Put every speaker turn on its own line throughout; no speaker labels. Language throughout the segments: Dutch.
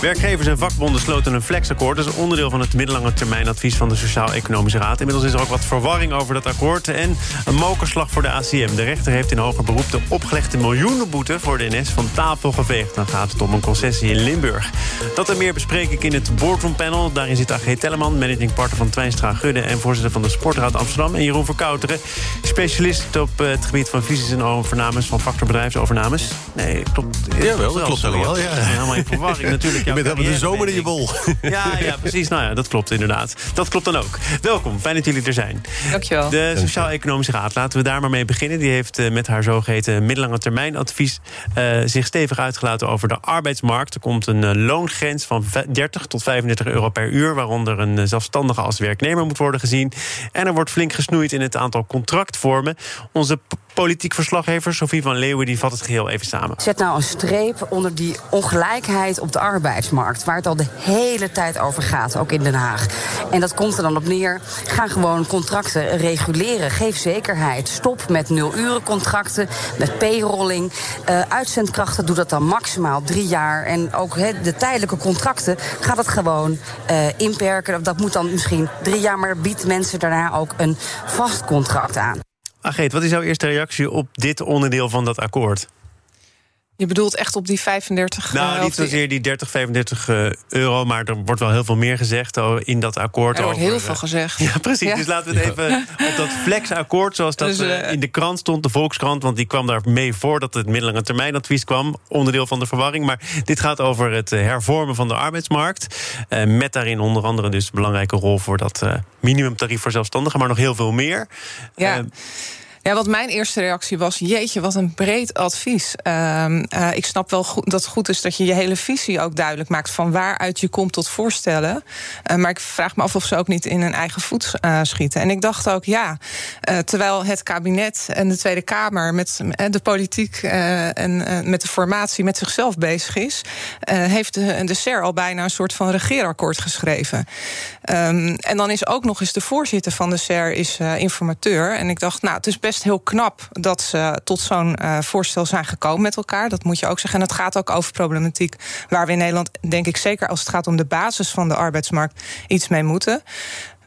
Werkgevers en vakbonden sloten een flexakkoord. Dat is onderdeel van het middellange termijnadvies van de Sociaal-Economische Raad. Inmiddels is er ook wat verwarring over dat akkoord. En een mokerslag voor de ACM. De rechter heeft in hoger beroep de opgelegde miljoenenboete voor de NS van tafel geveegd. Dan gaat het om een concessie in Limburg. Dat en meer bespreek ik in het Boardroom Panel. Daarin zit AG Telleman, managing partner van Twijnstra Gudde... en voorzitter van de Sportraad Amsterdam. En Jeroen Verkouteren, specialist op eh, het gebied van fusies en overnames... van factorbedrijfsovernames. Nee, klopt.
Jawel, dat klopt wel. Ja.
Helemaal in verwarring natuurlijk.
Je bent helemaal de zomer in je bol.
Ja, ja, precies. Nou ja, dat klopt inderdaad. Dat klopt dan ook. Welkom, fijn dat jullie er zijn.
Dankjewel.
De Sociaal-Economische Raad, laten we daar maar mee beginnen. Die heeft eh, met haar zogeheten middellange termijn advies... Uh, zich stevig uitgelaten over de arbeidsmarkt. Er komt een uh, loongrens van 30 tot 35 euro per uur... waaronder een zelfstandige als werknemer moet worden gezien. En er wordt flink gesnoeid in het aantal contractvormen. Onze politiek verslaggever Sofie van Leeuwen die vat het geheel even samen.
Zet nou een streep onder die ongelijkheid op de arbeidsmarkt... waar het al de hele tijd over gaat, ook in Den Haag. En dat komt er dan op neer. Ga gewoon contracten reguleren. Geef zekerheid. Stop met nul-uren-contracten, met payrolling. Uh, uitzendkrachten doe dat dan maximaal drie jaar. En ook de tijdelijke contracten gaat het gewoon uh, inperken. Dat moet dan misschien drie jaar, maar biedt mensen daarna ook een vast contract aan.
Ageet, wat is jouw eerste reactie op dit onderdeel van dat akkoord?
Je bedoelt echt op die 35
Nou,
uh,
niet zozeer die 30, 35 uh, euro, maar er wordt wel heel veel meer gezegd in dat akkoord.
Er wordt
over,
heel veel gezegd.
Ja, precies.
Ja.
Dus laten we het even op dat flexakkoord, zoals dat
Dus, uh,
in de krant stond, de Volkskrant, want die kwam daar mee voor dat het middellange termijnadvies kwam, onderdeel van de verwarring. Maar dit gaat over het hervormen van de arbeidsmarkt. Uh, met daarin onder andere dus een belangrijke rol voor dat uh, minimumtarief voor zelfstandigen, maar nog heel veel meer.
Ja. Ja, wat mijn eerste reactie was: jeetje, wat een breed advies. Uh, uh, ik snap wel goed, dat het goed is dat je je hele visie ook duidelijk maakt van waaruit je komt tot voorstellen. Uh, maar ik vraag me af of ze ook niet in hun eigen voet uh, schieten. En ik dacht ook, ja, terwijl het kabinet en de Tweede Kamer met de politiek en met de formatie met zichzelf bezig is, heeft de, de SER al bijna een soort van regeerakkoord geschreven. Um, en dan is ook nog eens de voorzitter van de SER is informateur. En ik dacht, nou, het is best heel knap dat ze tot zo'n uh, voorstel zijn gekomen met elkaar. Dat moet je ook zeggen. En het gaat ook over problematiek waar we in Nederland, denk ik zeker als het gaat om de basis van de arbeidsmarkt, iets mee moeten.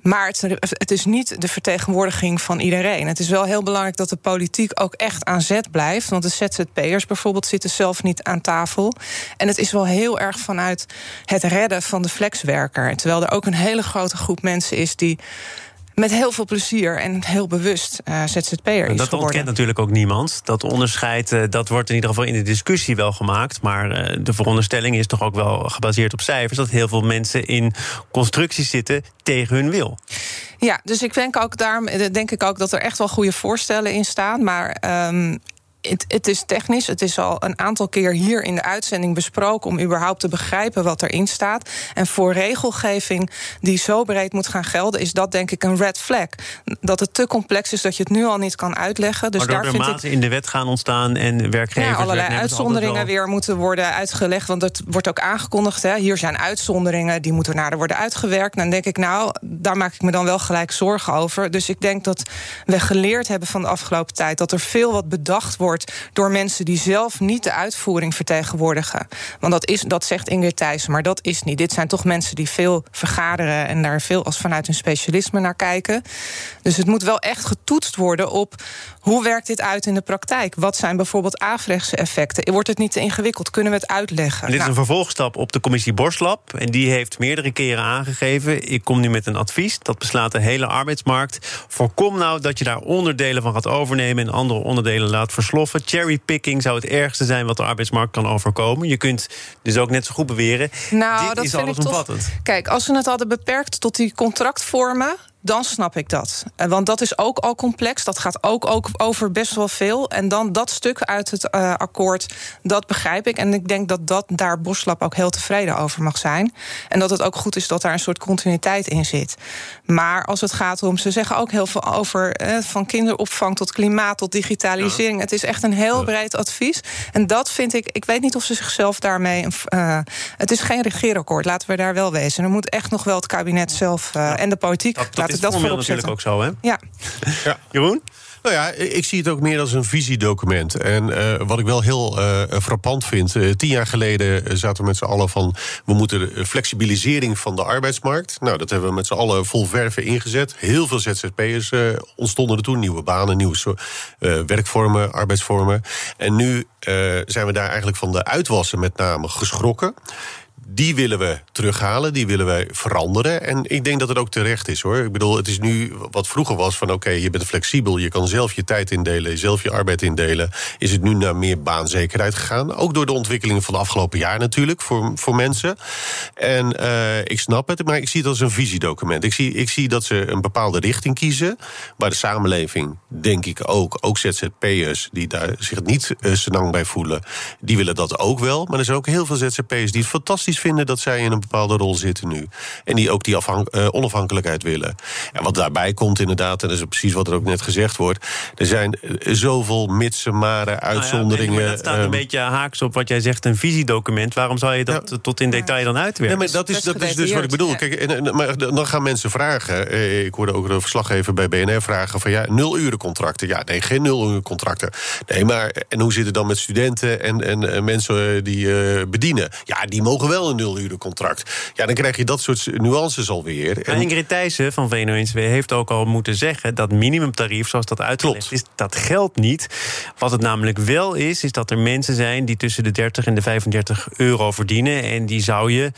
Maar het, het, is niet de vertegenwoordiging van iedereen. Het is wel heel belangrijk dat de politiek ook echt aan zet blijft. Want de ZZP'ers bijvoorbeeld zitten zelf niet aan tafel. En het is wel heel erg vanuit het redden van de flexwerker. Terwijl er ook een hele grote groep mensen is die met heel veel plezier en heel bewust uh, ZZP'er is geworden.
Dat ontkent natuurlijk ook niemand. Dat onderscheid uh, dat wordt in ieder geval in de discussie wel gemaakt. Maar uh, de veronderstelling is toch ook wel gebaseerd op cijfers... dat heel veel mensen in constructies zitten tegen hun wil.
Ja, dus ik denk ook, daarom, denk ik ook dat er echt wel goede voorstellen in staan. Maar um, het, het, is technisch. Het is al een aantal keer hier in de uitzending besproken om überhaupt te begrijpen wat erin staat. En voor regelgeving die zo breed moet gaan gelden, is dat denk ik een red flag. Dat het te complex is dat je het nu al niet kan uitleggen. Dus daar
er
vind
maten
ik
in de wet gaan ontstaan en werkgevers.
ja, allerlei uitzonderingen weer moeten worden uitgelegd. Want dat wordt ook aangekondigd. Hè. Hier zijn uitzonderingen, die moeten nader worden uitgewerkt. Dan denk ik, nou, daar maak ik me dan wel gelijk zorgen over. Dus ik denk dat we geleerd hebben van de afgelopen tijd dat er veel wat bedacht wordt door mensen die zelf niet de uitvoering vertegenwoordigen. Want dat, is, dat zegt Ingrid Thijssen, maar dat is niet. Dit zijn toch mensen die veel vergaderen en daar veel als vanuit hun specialisme naar kijken. Dus het moet wel echt getoetst worden op hoe werkt dit uit in de praktijk? Wat zijn bijvoorbeeld averechtse effecten? Wordt het niet te ingewikkeld? Kunnen we het uitleggen?
En dit
nou,
is een vervolgstap op de commissie Borslab. En die heeft meerdere keren aangegeven... ik kom nu met een advies, dat beslaat de hele arbeidsmarkt. Voorkom nou dat je daar onderdelen van gaat overnemen... en andere onderdelen laat versloffen. Cherrypicking zou het ergste zijn wat de arbeidsmarkt kan overkomen. Je kunt dus ook net zo goed beweren...
nou,
dit
dat
is allesomvattend.
Kijk, als we het hadden beperkt tot die contractvormen dan snap ik dat. Eh, want dat is ook al complex. Dat gaat ook, ook over best wel veel. En dan dat stuk uit het uh, akkoord, dat begrijp ik. En ik denk dat, dat daar Boslap ook heel tevreden over mag zijn. En dat het ook goed is dat daar een soort continuïteit in zit. Maar als het gaat om, ze zeggen ook heel veel over eh, van kinderopvang tot klimaat tot digitalisering. Het is echt een heel breed advies. En dat vind ik, ik weet niet of ze zichzelf daarmee. Uh, het is geen regeerakkoord, laten we daar wel wezen. Er moet echt nog wel het kabinet zelf uh, en de politiek.
Dat, dat is dat natuurlijk ook zo, hè?
Ja.
ja. Jeroen?
Nou ja, ik zie het ook meer als een visiedocument. En uh, wat ik wel heel uh, frappant vind. Uh, tien jaar geleden zaten we met z'n allen van. We moeten flexibilisering van de arbeidsmarkt. Nou, dat hebben we met z'n allen vol verven ingezet. Heel veel ZZP'ers ontstonden er toen. Nieuwe banen, nieuwe werkvormen, arbeidsvormen. En nu zijn we daar eigenlijk van de uitwassen met name geschrokken die willen we terughalen, die willen wij veranderen. En ik denk dat het ook terecht is hoor. Ik bedoel, het is nu wat vroeger was van oké, je bent flexibel, je kan zelf je tijd indelen, zelf je arbeid indelen. Is het nu naar meer baanzekerheid gegaan? Ook door de ontwikkelingen van de afgelopen jaar natuurlijk voor, voor mensen. En uh, ik snap het, maar ik zie het als een visiedocument. Ik zie, ik zie dat ze een bepaalde richting kiezen, waar de samenleving, denk ik ook, ook ZZP'ers die daar zich niet uh, lang bij voelen, die willen dat ook wel. Maar er zijn ook heel veel ZZP'ers die het fantastisch vinden dat zij in een bepaalde rol zitten nu. En die ook die uh, onafhankelijkheid willen. En wat daarbij komt inderdaad, en dat is precies wat er ook net gezegd wordt... er zijn eh, zoveel mitsen, maren, uitzonderingen... Nou ja,
dat staat een ehm, beetje haaks op wat jij zegt, een visiedocument. Waarom zou je dat tot in detail dan uitwerken?
Nee, maar dat is, dat is dus wat ik bedoel. Kijk, en, maar dan gaan mensen vragen... ik hoorde ook de verslaggever bij BNR vragen... van ja, nul uren contracten. Ja, nee, geen nul uren contracten. Nee, maar en hoe zit het dan met studenten en, en, mensen die uh, bedienen? Ja, die mogen wel een nul contract. Ja, dan krijg je dat soort nuances alweer.
En Ingrid Thijssen van VNO-NCW heeft ook al moeten zeggen... dat minimumtarief, zoals dat uitgelegd is, dat geldt niet. Wat het namelijk wel is, is dat er mensen zijn... die tussen de 30 en de 35 euro verdienen. En die zou je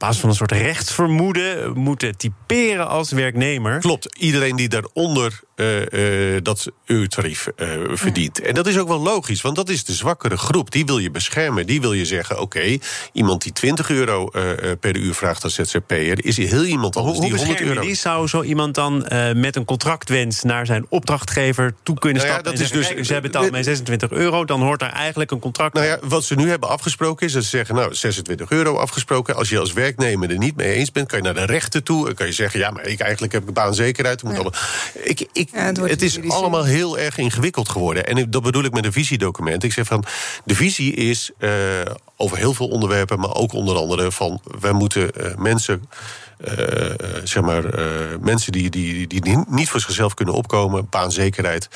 basis van een soort rechtsvermoeden moeten typeren als werknemer.
Klopt, iedereen die daaronder uh, uh, dat uurtarief uh, verdient. En dat is ook wel logisch, want dat is de zwakkere groep. Die wil je beschermen. Die wil je zeggen: oké, okay, iemand die 20 euro per uur vraagt als ZZP'er, is heel iemand anders
hoe,
die 100 euro.
Die zou zo iemand dan met een contractwens naar zijn opdrachtgever toe kunnen nou ja, stappen? Dat is dus, ze betaalt mij 26 euro, dan hoort daar eigenlijk een contract.
Nou ja, wat ze nu hebben afgesproken is dat ze zeggen: nou, 26 euro afgesproken. Als je als werknemer er niet mee eens bent, kan je naar de rechter toe en kan je zeggen: ja, maar ik eigenlijk heb ik baanzekerheid. Moet ja. allemaal. Ik, ik, het, is allemaal heel erg ingewikkeld geworden. En dat bedoel ik met een visiedocument. Ik zeg van, de visie is uh, over heel veel onderwerpen... maar ook onder andere van, wij moeten uh, mensen... Uh, zeg maar, mensen die, die, die niet voor zichzelf kunnen opkomen, baanzekerheid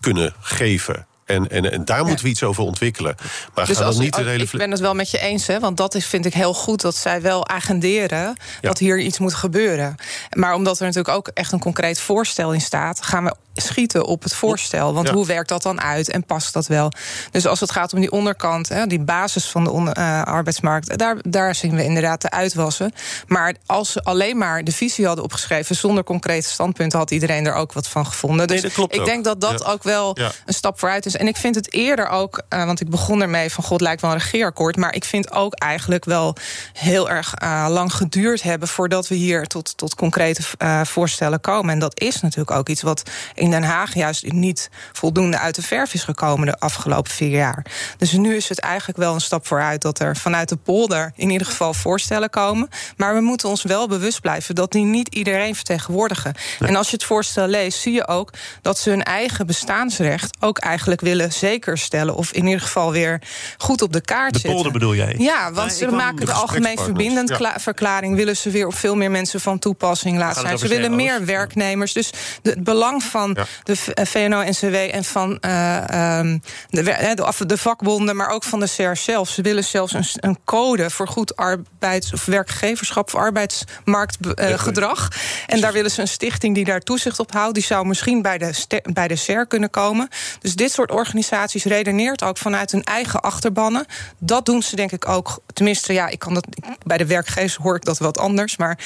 kunnen geven. En, en, en daar moeten we iets over ontwikkelen. Maar
dus
als, niet
de hele... Ik ben het wel met je eens, hè, want dat is, vind ik heel goed dat zij wel agenderen dat hier iets moet gebeuren. Maar omdat er natuurlijk ook echt een concreet voorstel in staat, gaan we schieten op het voorstel. Want hoe werkt dat dan uit en past dat wel? Dus als het gaat om die onderkant, hè, die basis van de onder, uh, arbeidsmarkt, daar, daar zien we inderdaad de uitwassen. Maar als ze alleen maar de visie hadden opgeschreven zonder concrete standpunten, had iedereen er ook wat van gevonden. Dus ik ook. denk dat dat ook wel een stap vooruit is. En ik vind het eerder ook, uh, want ik begon ermee van God lijkt wel een regeerakkoord. Maar ik vind ook eigenlijk wel heel erg uh, lang geduurd hebben voordat we hier tot, tot concrete voorstellen komen. En dat is natuurlijk ook iets wat in Den Haag juist niet voldoende uit de verf is gekomen de afgelopen vier jaar. Dus nu is het eigenlijk wel een stap vooruit dat er vanuit de polder in ieder geval voorstellen komen. Maar we moeten ons wel bewust blijven dat die niet iedereen vertegenwoordigen. En als je het voorstel leest, zie je ook dat ze hun eigen bestaansrecht ook eigenlijk willen zekerstellen. Of in ieder geval weer goed op de kaart
de
zetten.
De polder bedoel jij?
Ja, want ze maken de algemeen verbindend verklaring. Willen ze weer op veel meer mensen van toepassing laten zijn. Ze willen meer werknemers. Dus het belang van de VNO-NCW en van uh, um, de, de, de, vakbonden, maar ook van de CR zelf. Ze willen zelfs een, een code voor goed arbeids- of werkgeverschap of arbeidsmarktgedrag. Uh, en daar willen ze een stichting die daar toezicht op houdt. Die zou misschien bij de, bij de CER kunnen komen. Dus dit soort organisaties redeneert ook vanuit hun eigen achterbannen. Dat doen ze denk ik ook. Tenminste, ja, ik kan dat, bij de werkgevers hoor ik dat wat anders. Maar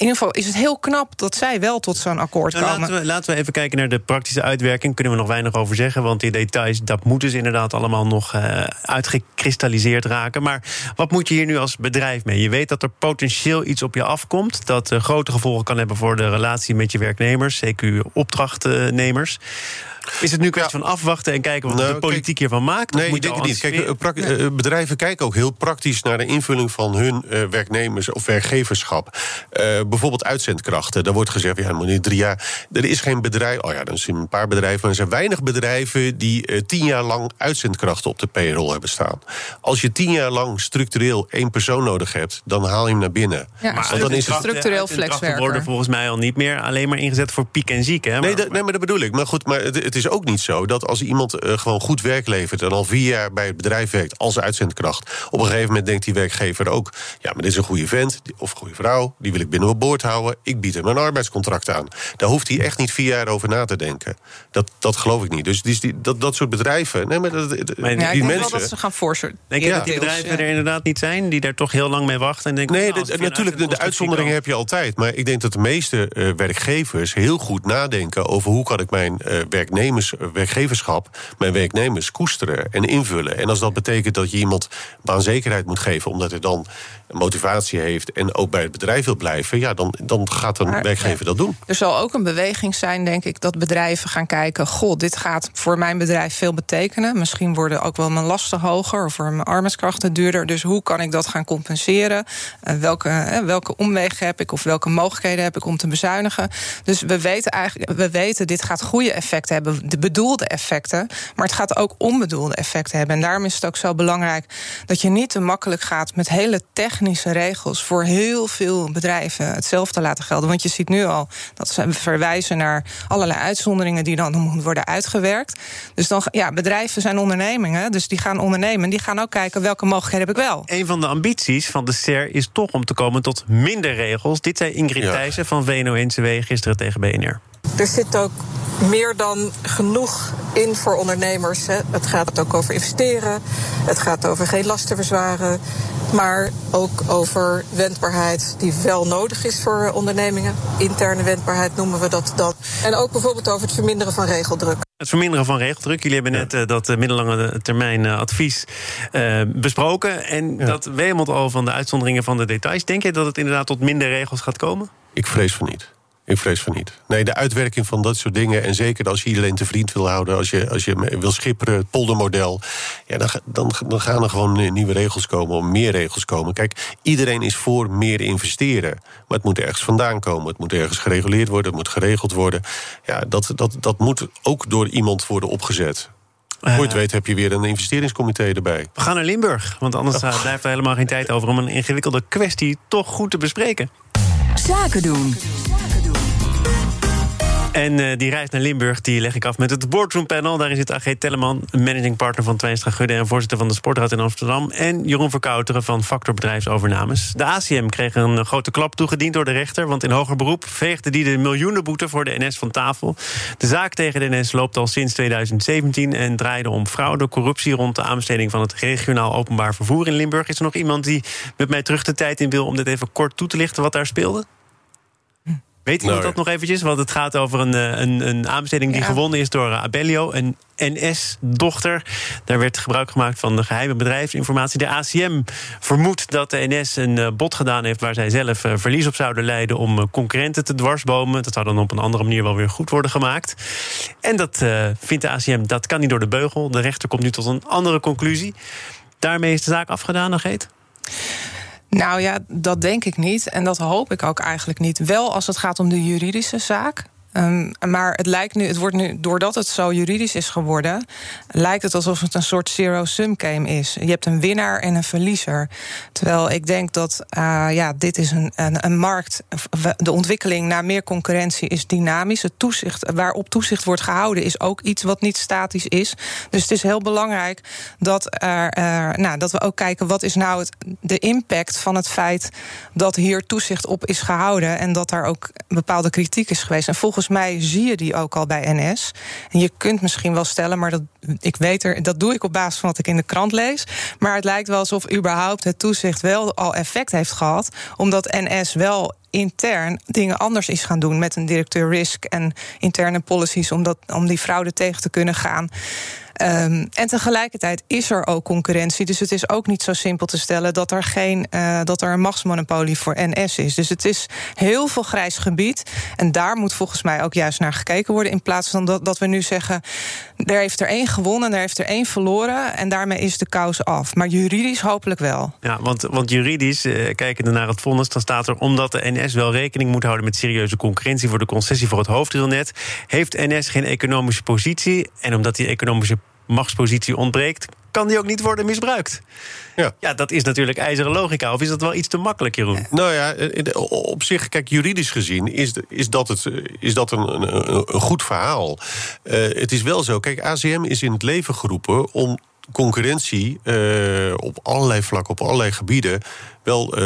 ieder geval is het heel knap dat zij wel tot zo'n akkoord
nou,
komen.
Laten we, laten we even kijken naar de praktische uitwerking. Kunnen we nog weinig over zeggen, want die details, dat moeten ze inderdaad allemaal nog uh, uitgekristalliseerd raken. Maar wat moet je hier nu als bedrijf mee? Je weet dat er potentieel iets op je afkomt, dat uh, grote gevolgen kan hebben voor de relatie met je werknemers, CQ opdrachtnemers. Is het nu kwestie van afwachten en kijken wat nou, de politiek kijk, hiervan maakt?
Nee, ik denk het niet. Kijk, nee. bedrijven kijken ook heel praktisch naar de invulling van hun uh, werknemers of werkgeverschap. Uh, bijvoorbeeld uitzendkrachten. Daar wordt gezegd, ja, moet drie jaar. Er is geen bedrijf. Oh ja, dan zijn een paar bedrijven, maar er zijn weinig bedrijven die uh, tien jaar lang uitzendkrachten op de payroll hebben staan. Als je tien jaar lang structureel één persoon nodig hebt, dan haal je hem naar binnen.
Ja, maar Want dan is het structureel flexwerker.
worden volgens mij al niet meer alleen maar ingezet voor piek en ziek. Hè?
Nee,
maar,
dat, nee, maar dat bedoel ik. Maar goed, maar het, het is ook niet zo dat als iemand uh, gewoon goed werk levert en al vier jaar bij het bedrijf werkt als uitzendkracht, op een gegeven moment denkt die werkgever ook: ja, maar dit is een goede vent of goede vrouw, die wil ik binnen op boord houden. Ik bied hem een arbeidscontract aan. Daar hoeft hij echt niet vier jaar over na te denken. Dat, dat geloof ik niet. Dus die, die, dat, dat soort bedrijven. Nee, maar dat,
maar
die
ja, ik
mensen.
wel dat ze gaan forsen.
Denk je ja. dat die bedrijven er inderdaad niet zijn, die daar toch heel lang mee wachten en denken:
nee,
nou,
dit, natuurlijk, de, de uitzonderingen heb je altijd. Maar ik denk dat de meeste uh, werkgevers heel goed nadenken over hoe kan ik mijn uh, werknemers, werkgeverschap mijn werknemers koesteren en invullen. En als dat betekent dat je iemand baanzekerheid moet geven, omdat hij dan motivatie heeft en ook bij het bedrijf wil blijven, ja, dan, dan gaat een maar, werkgever dat doen.
Er zal ook een beweging zijn, denk ik, dat bedrijven gaan kijken: God, dit gaat voor mijn bedrijf veel betekenen. Misschien worden ook wel mijn lasten hoger of voor mijn arbeidskrachten duurder. Dus hoe kan ik dat gaan compenseren? Uh, welke, uh, welke omwegen heb ik of welke mogelijkheden heb ik om te bezuinigen? Dus we weten eigenlijk, we weten, dit gaat goede effecten hebben, de bedoelde effecten. Maar het gaat ook onbedoelde effecten hebben. En daarom is het ook zo belangrijk dat je niet te makkelijk gaat met hele technische regels voor heel veel bedrijven hetzelfde laten gelden. Want je ziet nu al dat ze verwijzen naar allerlei uitzonderingen die dan moeten worden uitgewerkt. Dus dan, ja, bedrijven zijn ondernemingen, dus die gaan ondernemen. Die gaan ook kijken welke mogelijkheden heb ik wel.
Een van de ambities van de SER is toch om te komen tot minder regels. Dit zei Ingrid ja. Thijssen van VNO-NCW gisteren tegen BNR.
Er zit ook meer dan genoeg in voor ondernemers. Hè. Het gaat ook over investeren, het gaat over geen lasten verzwaren, maar ook over wendbaarheid die wel nodig is voor ondernemingen. Interne wendbaarheid noemen we dat dan. En ook bijvoorbeeld over het verminderen van regeldruk.
Het verminderen van regeldruk. Jullie hebben net uh, dat uh, middellange termijn uh, advies besproken. En ja. dat wemelt al van de uitzonderingen van de details. Denk je dat het inderdaad tot minder regels gaat komen?
Ik vrees van niet. Ik vrees van niet. Nee, de uitwerking van dat soort dingen. En zeker als je iedereen te vriend wil houden. Als je, als je wil schipperen, het poldermodel. Ja, dan, dan, dan gaan er gewoon nieuwe regels komen. Om meer regels komen. Kijk, iedereen is voor meer investeren. Maar het moet ergens vandaan komen. Het moet ergens gereguleerd worden. Het moet geregeld worden. Ja, dat, dat, dat moet ook door iemand worden opgezet. Voor je het weet heb je weer een investeringscomité erbij.
We gaan naar Limburg, want anders oh. blijft er helemaal geen tijd over... om een ingewikkelde kwestie toch goed te bespreken.
Zaken doen.
En uh, die reis naar Limburg die leg ik af met het Boardroom Panel. Daarin zit AG Telleman, managing partner van Twijnstra Gudde... en voorzitter van de Sportraad in Amsterdam. En Jeroen Verkouteren van Factor Bedrijfsovernames. De ACM kreeg een grote klap toegediend door de rechter... want in hoger beroep veegde die de miljoenenboete voor de NS van tafel. De zaak tegen de NS loopt al sinds 2017... en draaide om fraude, corruptie rond de aanbesteding... van het regionaal openbaar vervoer in Limburg. Is er nog iemand die met mij terug de tijd in wil... om dit even kort toe te lichten wat daar speelde? Weet iemand dat nog eventjes? Want het gaat over een, een, een aanbesteding die ja. gewonnen is door Abellio, een NS-dochter. Daar werd gebruik gemaakt van de geheime bedrijfsinformatie. De ACM vermoedt dat de NS een bod gedaan heeft... waar zij zelf verlies op zouden leiden om concurrenten te dwarsbomen. Dat zou dan op een andere manier wel weer goed worden gemaakt. En dat uh, vindt de ACM, dat kan niet door de beugel. De rechter komt nu tot een andere conclusie. Daarmee is de zaak afgedaan, nog heet?
Nou ja, dat denk ik niet. En dat hoop ik ook eigenlijk niet. Wel als het gaat om de juridische zaak. Um, maar het lijkt nu, het wordt nu, doordat het zo juridisch is geworden, lijkt het alsof het een soort zero-sum game is. Je hebt een winnaar en een verliezer. Terwijl ik denk dat uh, ja, dit is een, een, markt. De ontwikkeling naar meer concurrentie is dynamisch. Het toezicht, waarop toezicht wordt gehouden, is ook iets wat niet statisch is. Dus het is heel belangrijk dat, er, uh, nou, dat we ook kijken wat is nou het, de impact van het feit dat hier toezicht op is gehouden en dat daar ook bepaalde kritiek is geweest. En volgens volgens mij zie je die ook al bij NS. En je kunt misschien wel stellen, maar dat, ik weet er, dat doe ik op basis van wat ik in de krant lees. Maar het lijkt wel alsof überhaupt het toezicht wel al effect heeft gehad. Omdat NS wel intern dingen anders is gaan doen met een directeur risk en interne policies om, dat, om die fraude tegen te kunnen gaan. Um, en tegelijkertijd is er ook concurrentie. Dus het is ook niet zo simpel te stellen dat er, geen, uh, dat er een machtsmonopolie voor NS is. Dus het is heel veel grijs gebied. En daar moet volgens mij ook juist naar gekeken worden. In plaats van dat, dat we nu zeggen. Er heeft er één gewonnen, er heeft er één verloren. En daarmee is de kous af. Maar juridisch hopelijk wel.
Ja, want, want juridisch, uh, kijkende naar het vonnis, dan staat er omdat de NS wel rekening moet houden met serieuze concurrentie voor de concessie voor het hoofdrailnet, heeft NS geen economische positie. En omdat die economische machtspositie ontbreekt, kan die ook niet worden misbruikt. Ja. ja, dat is natuurlijk ijzeren logica. Of is dat wel iets te makkelijk, Jeroen?
Nou ja, op zich, kijk, juridisch gezien is, is dat, het, is dat een, een, een goed verhaal. Uh, het is wel zo, kijk, ACM is in het leven geroepen om concurrentie uh, op allerlei vlakken, op allerlei gebieden wel uh,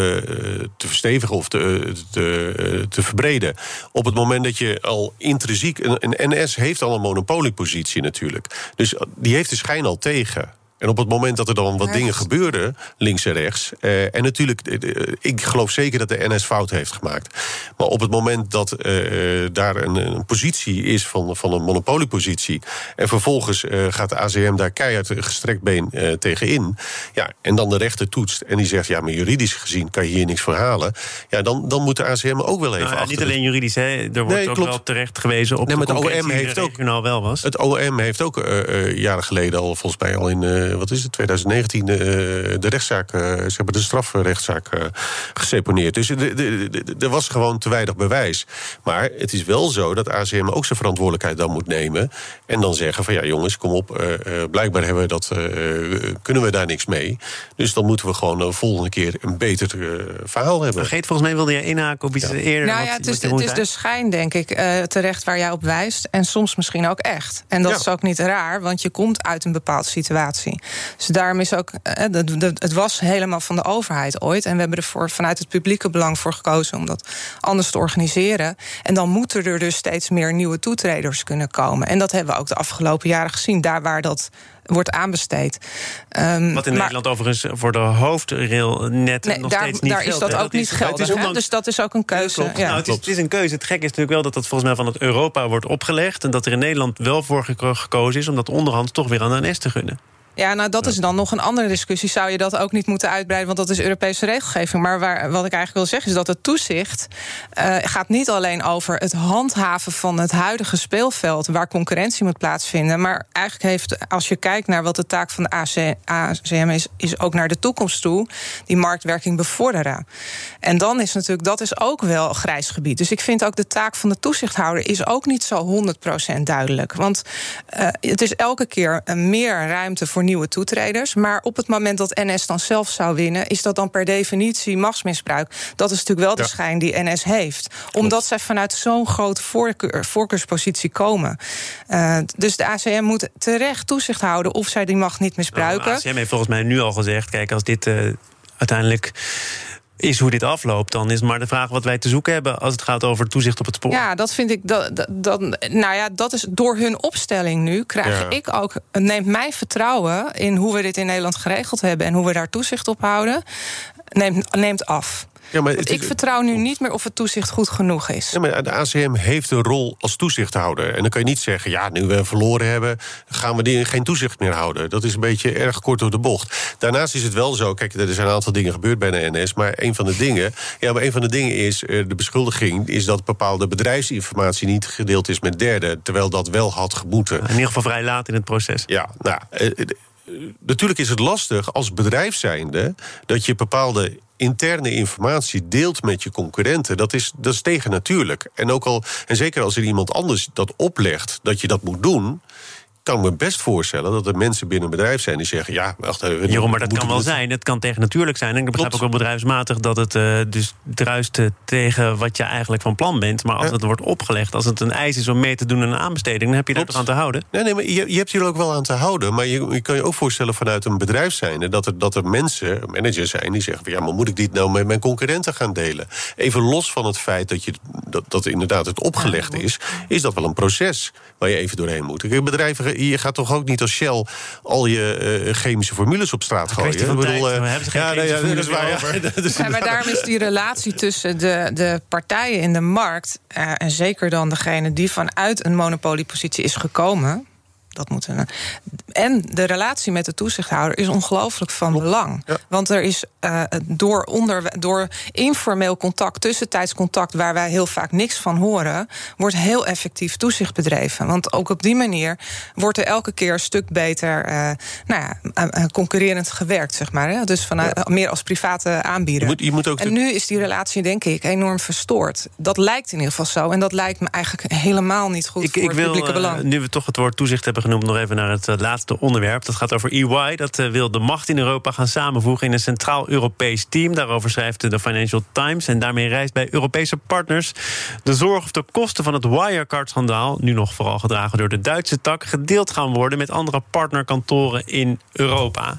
te verstevigen of te, te, te, verbreden. Op het moment dat je al intrinsiek. Een, een NS heeft al een monopoliepositie natuurlijk. Dus die heeft de schijn al tegen. En op het moment dat er dan wat dingen gebeuren, links en rechts. Eh, en natuurlijk, eh, ik geloof zeker dat de NS fout heeft gemaakt. Maar op het moment dat eh, daar een, een, positie is van, van een monopoliepositie. en vervolgens eh, gaat de ACM daar keihard gestrekt been eh, tegenin. Ja, en dan de rechter toetst en die zegt: ja, maar juridisch gezien kan je hier niks verhalen. Ja, dan, dan moet de ACM ook wel even. Nou,
niet alleen juridisch, hè? er wordt ook wel terecht gewezen op nee, de, de OM heeft ook, wel was.
Het OM heeft ook uh, jaren geleden al, volgens mij al in wat is het, 2019, uh, de rechtszaak, uh, ze hebben de strafrechtszaak uh, geseponeerd. Dus er was gewoon te weinig bewijs. Maar het is wel zo dat ACM ook zijn verantwoordelijkheid dan moet nemen. En dan zeggen van ja jongens, kom op, blijkbaar hebben we dat, kunnen we daar niks mee. Dus dan moeten we gewoon de volgende keer een beter verhaal hebben.
Geet, volgens mij wilde je inhaken op iets ja. eerder.
Nou ja, het is, het is de schijn, denk ik, terecht waar jij op wijst. En soms misschien ook echt. En dat ja. is ook niet raar, want je komt uit een bepaalde situatie. Dus daarom is ook, eh, het was helemaal van de overheid ooit. En we hebben er vanuit het publieke belang voor gekozen om dat anders te organiseren. En dan moeten er dus steeds meer nieuwe toetreders kunnen komen. En dat hebben we ook de afgelopen jaren gezien. Daar waar dat wordt aanbesteed.
Um, Wat in maar, Nederland overigens voor de hoofdrailnet nee, nog
daar,
steeds niet
daar is dat, dat ook niet geldig. Dus dat is ook een keuze. Ja,
nou, het, is, het, is, een keuze. Het gek is natuurlijk wel dat dat volgens mij van het Europa wordt opgelegd... en dat er in Nederland wel voor gekozen is... om dat onderhand toch weer aan de NS te gunnen.
Ja, nou dat is dan nog een andere discussie. Zou je dat ook niet moeten uitbreiden, want dat is Europese regelgeving. Maar waar, wat ik eigenlijk wil zeggen is dat het toezicht uh, gaat niet alleen over het handhaven van het huidige speelveld waar concurrentie moet plaatsvinden. Maar eigenlijk heeft, als je kijkt naar wat de taak van de AC, ACM is, is ook naar de toekomst toe, die marktwerking bevorderen. En dan is natuurlijk, dat is ook wel grijs gebied. Dus ik vind ook de taak van de toezichthouder is ook niet zo 100% duidelijk. Want uh, het is elke keer meer ruimte voor nieuwe toetreders. Maar op het moment dat NS dan zelf zou winnen, is dat dan per definitie machtsmisbruik. Dat is natuurlijk wel de schijn die NS heeft. Omdat zij vanuit zo'n grote voorkeur, voorkeurspositie komen. Uh, dus de ACM moet terecht toezicht houden of zij die macht niet misbruiken. Nou,
de ACM heeft volgens mij nu al gezegd: kijk, als dit uh, uiteindelijk is hoe dit afloopt. Dan is maar de vraag wat wij te zoeken hebben als het gaat over toezicht op het spoor.
Ja, dat vind ik. Dat, dat, nou ja, dat is door hun opstelling nu krijg ja. ik ook. Neemt mij vertrouwen in hoe we dit in Nederland geregeld hebben en hoe we daar toezicht op houden. Neemt, neemt af. Ja, maar ik vertrouw nu niet meer of het toezicht goed genoeg is.
Ja, maar de ACM heeft een rol als toezichthouder. En dan kan je niet zeggen, ja, nu we verloren hebben... gaan we die geen toezicht meer houden. Dat is een beetje erg kort door de bocht. Daarnaast is het wel zo, kijk, er zijn een aantal dingen gebeurd bij de NS... maar een van de dingen, ja, maar een van de dingen is... Eh, de beschuldiging is dat bepaalde bedrijfsinformatie niet gedeeld is met derden... terwijl dat wel had gemoeten. In
ieder geval vrij laat in het proces.
Ja, nou... Eh, eh, natuurlijk is het lastig als bedrijf zijnde dat je bepaalde interne informatie deelt met je concurrenten, dat is, dat is tegennatuurlijk. En ook al, en zeker als er iemand anders dat oplegt dat je dat moet doen. Kan me best voorstellen dat er mensen binnen een bedrijf zijn die zeggen: ja, wacht even.
Jeroen, maar dat kan wel zijn. Het kan tegen natuurlijk zijn. En ik begrijp ook wel bedrijfsmatig dat het eh, dus druist eh, tegen wat je eigenlijk van plan bent. Maar als
Ja.
het wordt opgelegd, als het een eis is om mee te doen aan een aanbesteding, dan heb je
Klopt.
toch aan te houden.
Nee, nee, maar je, je hebt hier ook wel aan te houden. Maar je, je kan je ook voorstellen vanuit een bedrijf zijnde... dat er, dat er mensen, managers zijn, die zeggen... van, ja, maar moet ik dit nou met mijn concurrenten gaan delen? Even los van het feit dat, je, dat, dat inderdaad het opgelegd is... is dat wel een proces waar je even doorheen moet. Kijk, Je gaat toch ook niet als Shell... al je eh, chemische formules op straat gooien? Ik bedoel,
tijd. We hebben ze geen
ja, nee,
chemische
ja, dat is
formules
waar.
meer
ja. Dat is
Ja, maar daarom is die relatie tussen de, de partijen in de markt... eh, en zeker dan degene die vanuit een monopoliepositie is gekomen... Dat moeten we. En de relatie met de toezichthouder is ongelooflijk van belang.
Ja.
Want er is eh, door, onder, door informeel contact, tussentijds contact, waar wij heel vaak niks van horen, wordt heel effectief toezicht bedreven. Want ook op die manier wordt er elke keer een stuk beter eh, nou ja, concurrerend gewerkt, zeg maar. Hè? Dus vanuit, meer als private aanbieder.
Je moet, je moet ook
En nu is die relatie, denk ik, enorm verstoord. Dat lijkt in ieder geval zo. En dat lijkt me eigenlijk helemaal niet goed
Ik,
voor
ik
het publieke
eh,
belang.
nu we toch het woord toezicht hebben genoemd, nog even naar het eh, laatste onderwerp. Dat gaat over EY. Dat eh, wil de macht in Europa gaan samenvoegen in een centraal Europees team. Daarover schrijft de Financial Times. En daarmee reist bij Europese partners de zorg of de kosten van het Wirecard-schandaal, nu nog vooral gedragen door de Duitse tak, gedeeld gaan worden met andere partnerkantoren in Europa.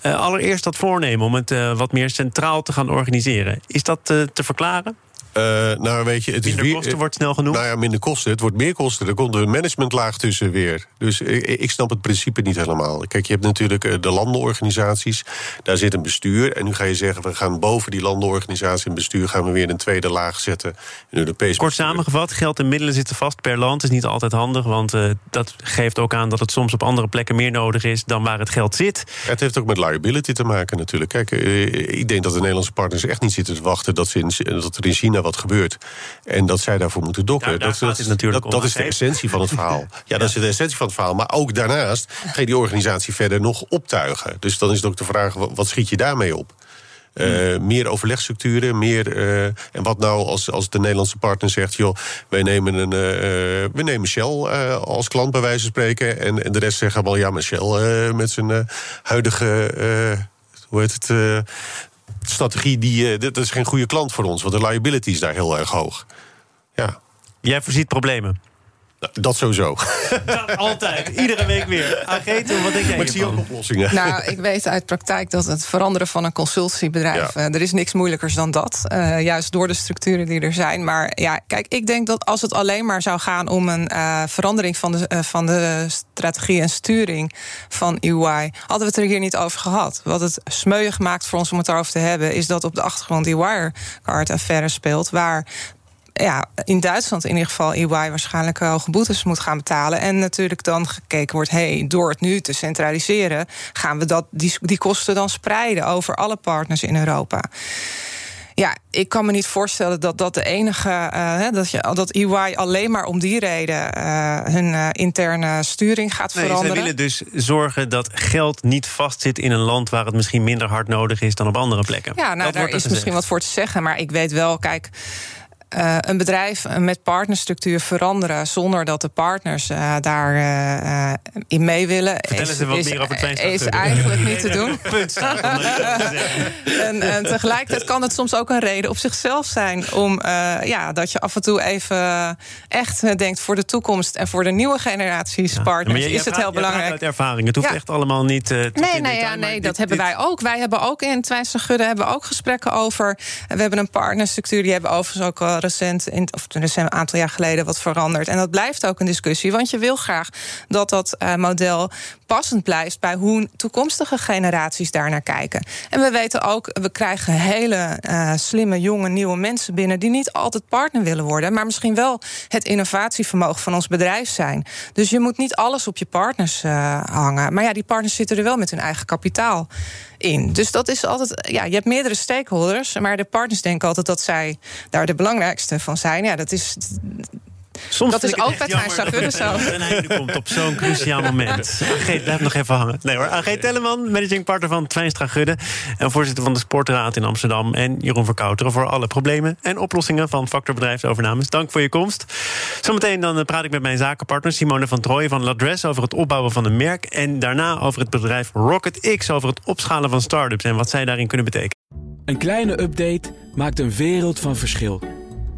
Eh, allereerst dat voornemen om het wat meer centraal te gaan organiseren. Is dat te verklaren?
Eh, nou, weet je, het is
Minder
weer,
kosten wordt snel genoemd.
Nou ja, minder kosten. Het wordt meer kosten. Er komt een managementlaag tussen weer. Dus ik, ik snap het principe niet helemaal. Kijk, je hebt natuurlijk eh, de landenorganisaties. Daar zit een bestuur. En nu ga je zeggen, we gaan boven die landenorganisatie en bestuur... gaan we weer een tweede laag zetten. Een Europees
Kort
bestuur.
samengevat, geld en middelen zitten vast per land. is niet altijd handig, want eh, dat geeft ook aan dat het soms op andere plekken meer nodig is dan waar het geld zit.
Het heeft ook met liability te maken natuurlijk. Kijk, ik denk dat de Nederlandse partners echt niet zitten te wachten... dat, ze in, dat er in China wat gebeurt. En dat zij daarvoor moeten dokken.
Ja, daar
dat
het natuurlijk
dat, is de essentie van het verhaal. Ja, dat is de essentie van het verhaal. Maar ook daarnaast ga je die organisatie verder nog optuigen. Dus dan is het ook de vraag, wat, wat schiet je daarmee op? Eh, meer overlegstructuren, meer. eh, en wat nou als, als de Nederlandse partner zegt: joh, wij nemen, een, we nemen Shell als klant, bij wijze van spreken. En, en de rest zeggen allemaal: ja, maar Shell met zijn huidige. hoe heet het? Strategie, die, eh, dat is geen goede klant voor ons, want de liability is daar heel erg hoog. Ja,
Jij voorziet problemen.
Dat sowieso.
Altijd, iedere week weer. Ageten, wat denk jij
Maar ik zie ook oplossingen.
Nou, ik weet uit praktijk dat het veranderen van een consultiebedrijf...
Ja.
eh, er is niks moeilijkers dan dat. eh, juist door de structuren die er zijn. Maar ja, kijk, ik denk dat als het alleen maar zou gaan... om een eh, verandering van de, van de strategie en sturing van EY... hadden we het er hier niet over gehad. Wat het smeuig maakt voor ons om het erover te hebben... is dat op de achtergrond die Wirecard-affaire speelt... waar ja, in Duitsland in ieder geval EY waarschijnlijk hoge boetes moet gaan betalen. En natuurlijk dan gekeken wordt, hey, door het nu te centraliseren, gaan we dat, die, die kosten dan spreiden over alle partners in Europa. Ja, ik kan me niet voorstellen dat dat de enige. eh, dat, je, dat EY alleen maar om die reden eh, hun eh, interne sturing gaat
Nee,
veranderen.
willen dus zorgen dat geld niet vastzit in een land waar het misschien minder hard nodig is dan op andere plekken.
Ja, nou,
Dat
daar
wordt
is misschien wat voor te zeggen. Maar ik weet wel, kijk. Eh, een bedrijf met partnerstructuur veranderen zonder dat de partners eh, daar eh, in mee willen.
Vertel eens wat meer over het
is eigenlijk niet te doen.
Punt.
En, en tegelijkertijd kan het soms ook een reden op zichzelf zijn om ja, dat je af en toe even echt denkt voor de toekomst en voor de nieuwe generaties
Maar
partners
jij- jij
is het heel belangrijk.
Uit ervaring. Het hoeft
Ja.
echt allemaal niet.
Nee, nee,
detail,
ja,
maar
nee
dit-
dat hebben wij ook. Wij hebben ook in Twijnse Gudde hebben we ook gesprekken over. We hebben een partnerstructuur, die hebben overigens ook recent, in, of recent een aantal jaar geleden, wat veranderd. En dat blijft ook een discussie, want je wil graag dat dat eh, model passend blijft bij hoe toekomstige generaties daarnaar kijken. En we weten ook, we krijgen hele eh, slimme, jonge, nieuwe mensen binnen die niet altijd partner willen worden, maar misschien wel het innovatievermogen van ons bedrijf zijn. Dus je moet niet alles op je partners eh, hangen. Maar ja, die partners zitten er wel met hun eigen kapitaal in. Dus dat is altijd, ja, je hebt meerdere stakeholders, maar de partners denken altijd dat zij daar de belangrijkste van zijn. Ja, dat is
Soms
dat is ook Tijn Staphulle
dat
zo.
er een einde komt op zo'n cruciaal moment. AG, blijf nog even hangen. Nee hoor, AG Telleman, managing partner van Twijnstra Gudde... en voorzitter van de Sportraad in Amsterdam... en Jeroen Verkouteren voor alle problemen en oplossingen... van factorbedrijfsovernames. Dank voor je komst. Zometeen dan eh, praat ik met mijn zakenpartner Simone van Trooijen van Ladres... over het opbouwen van een merk en daarna over het bedrijf Rocket X... over het opschalen van start-ups en wat zij daarin kunnen betekenen.
Een kleine update maakt een wereld van verschil.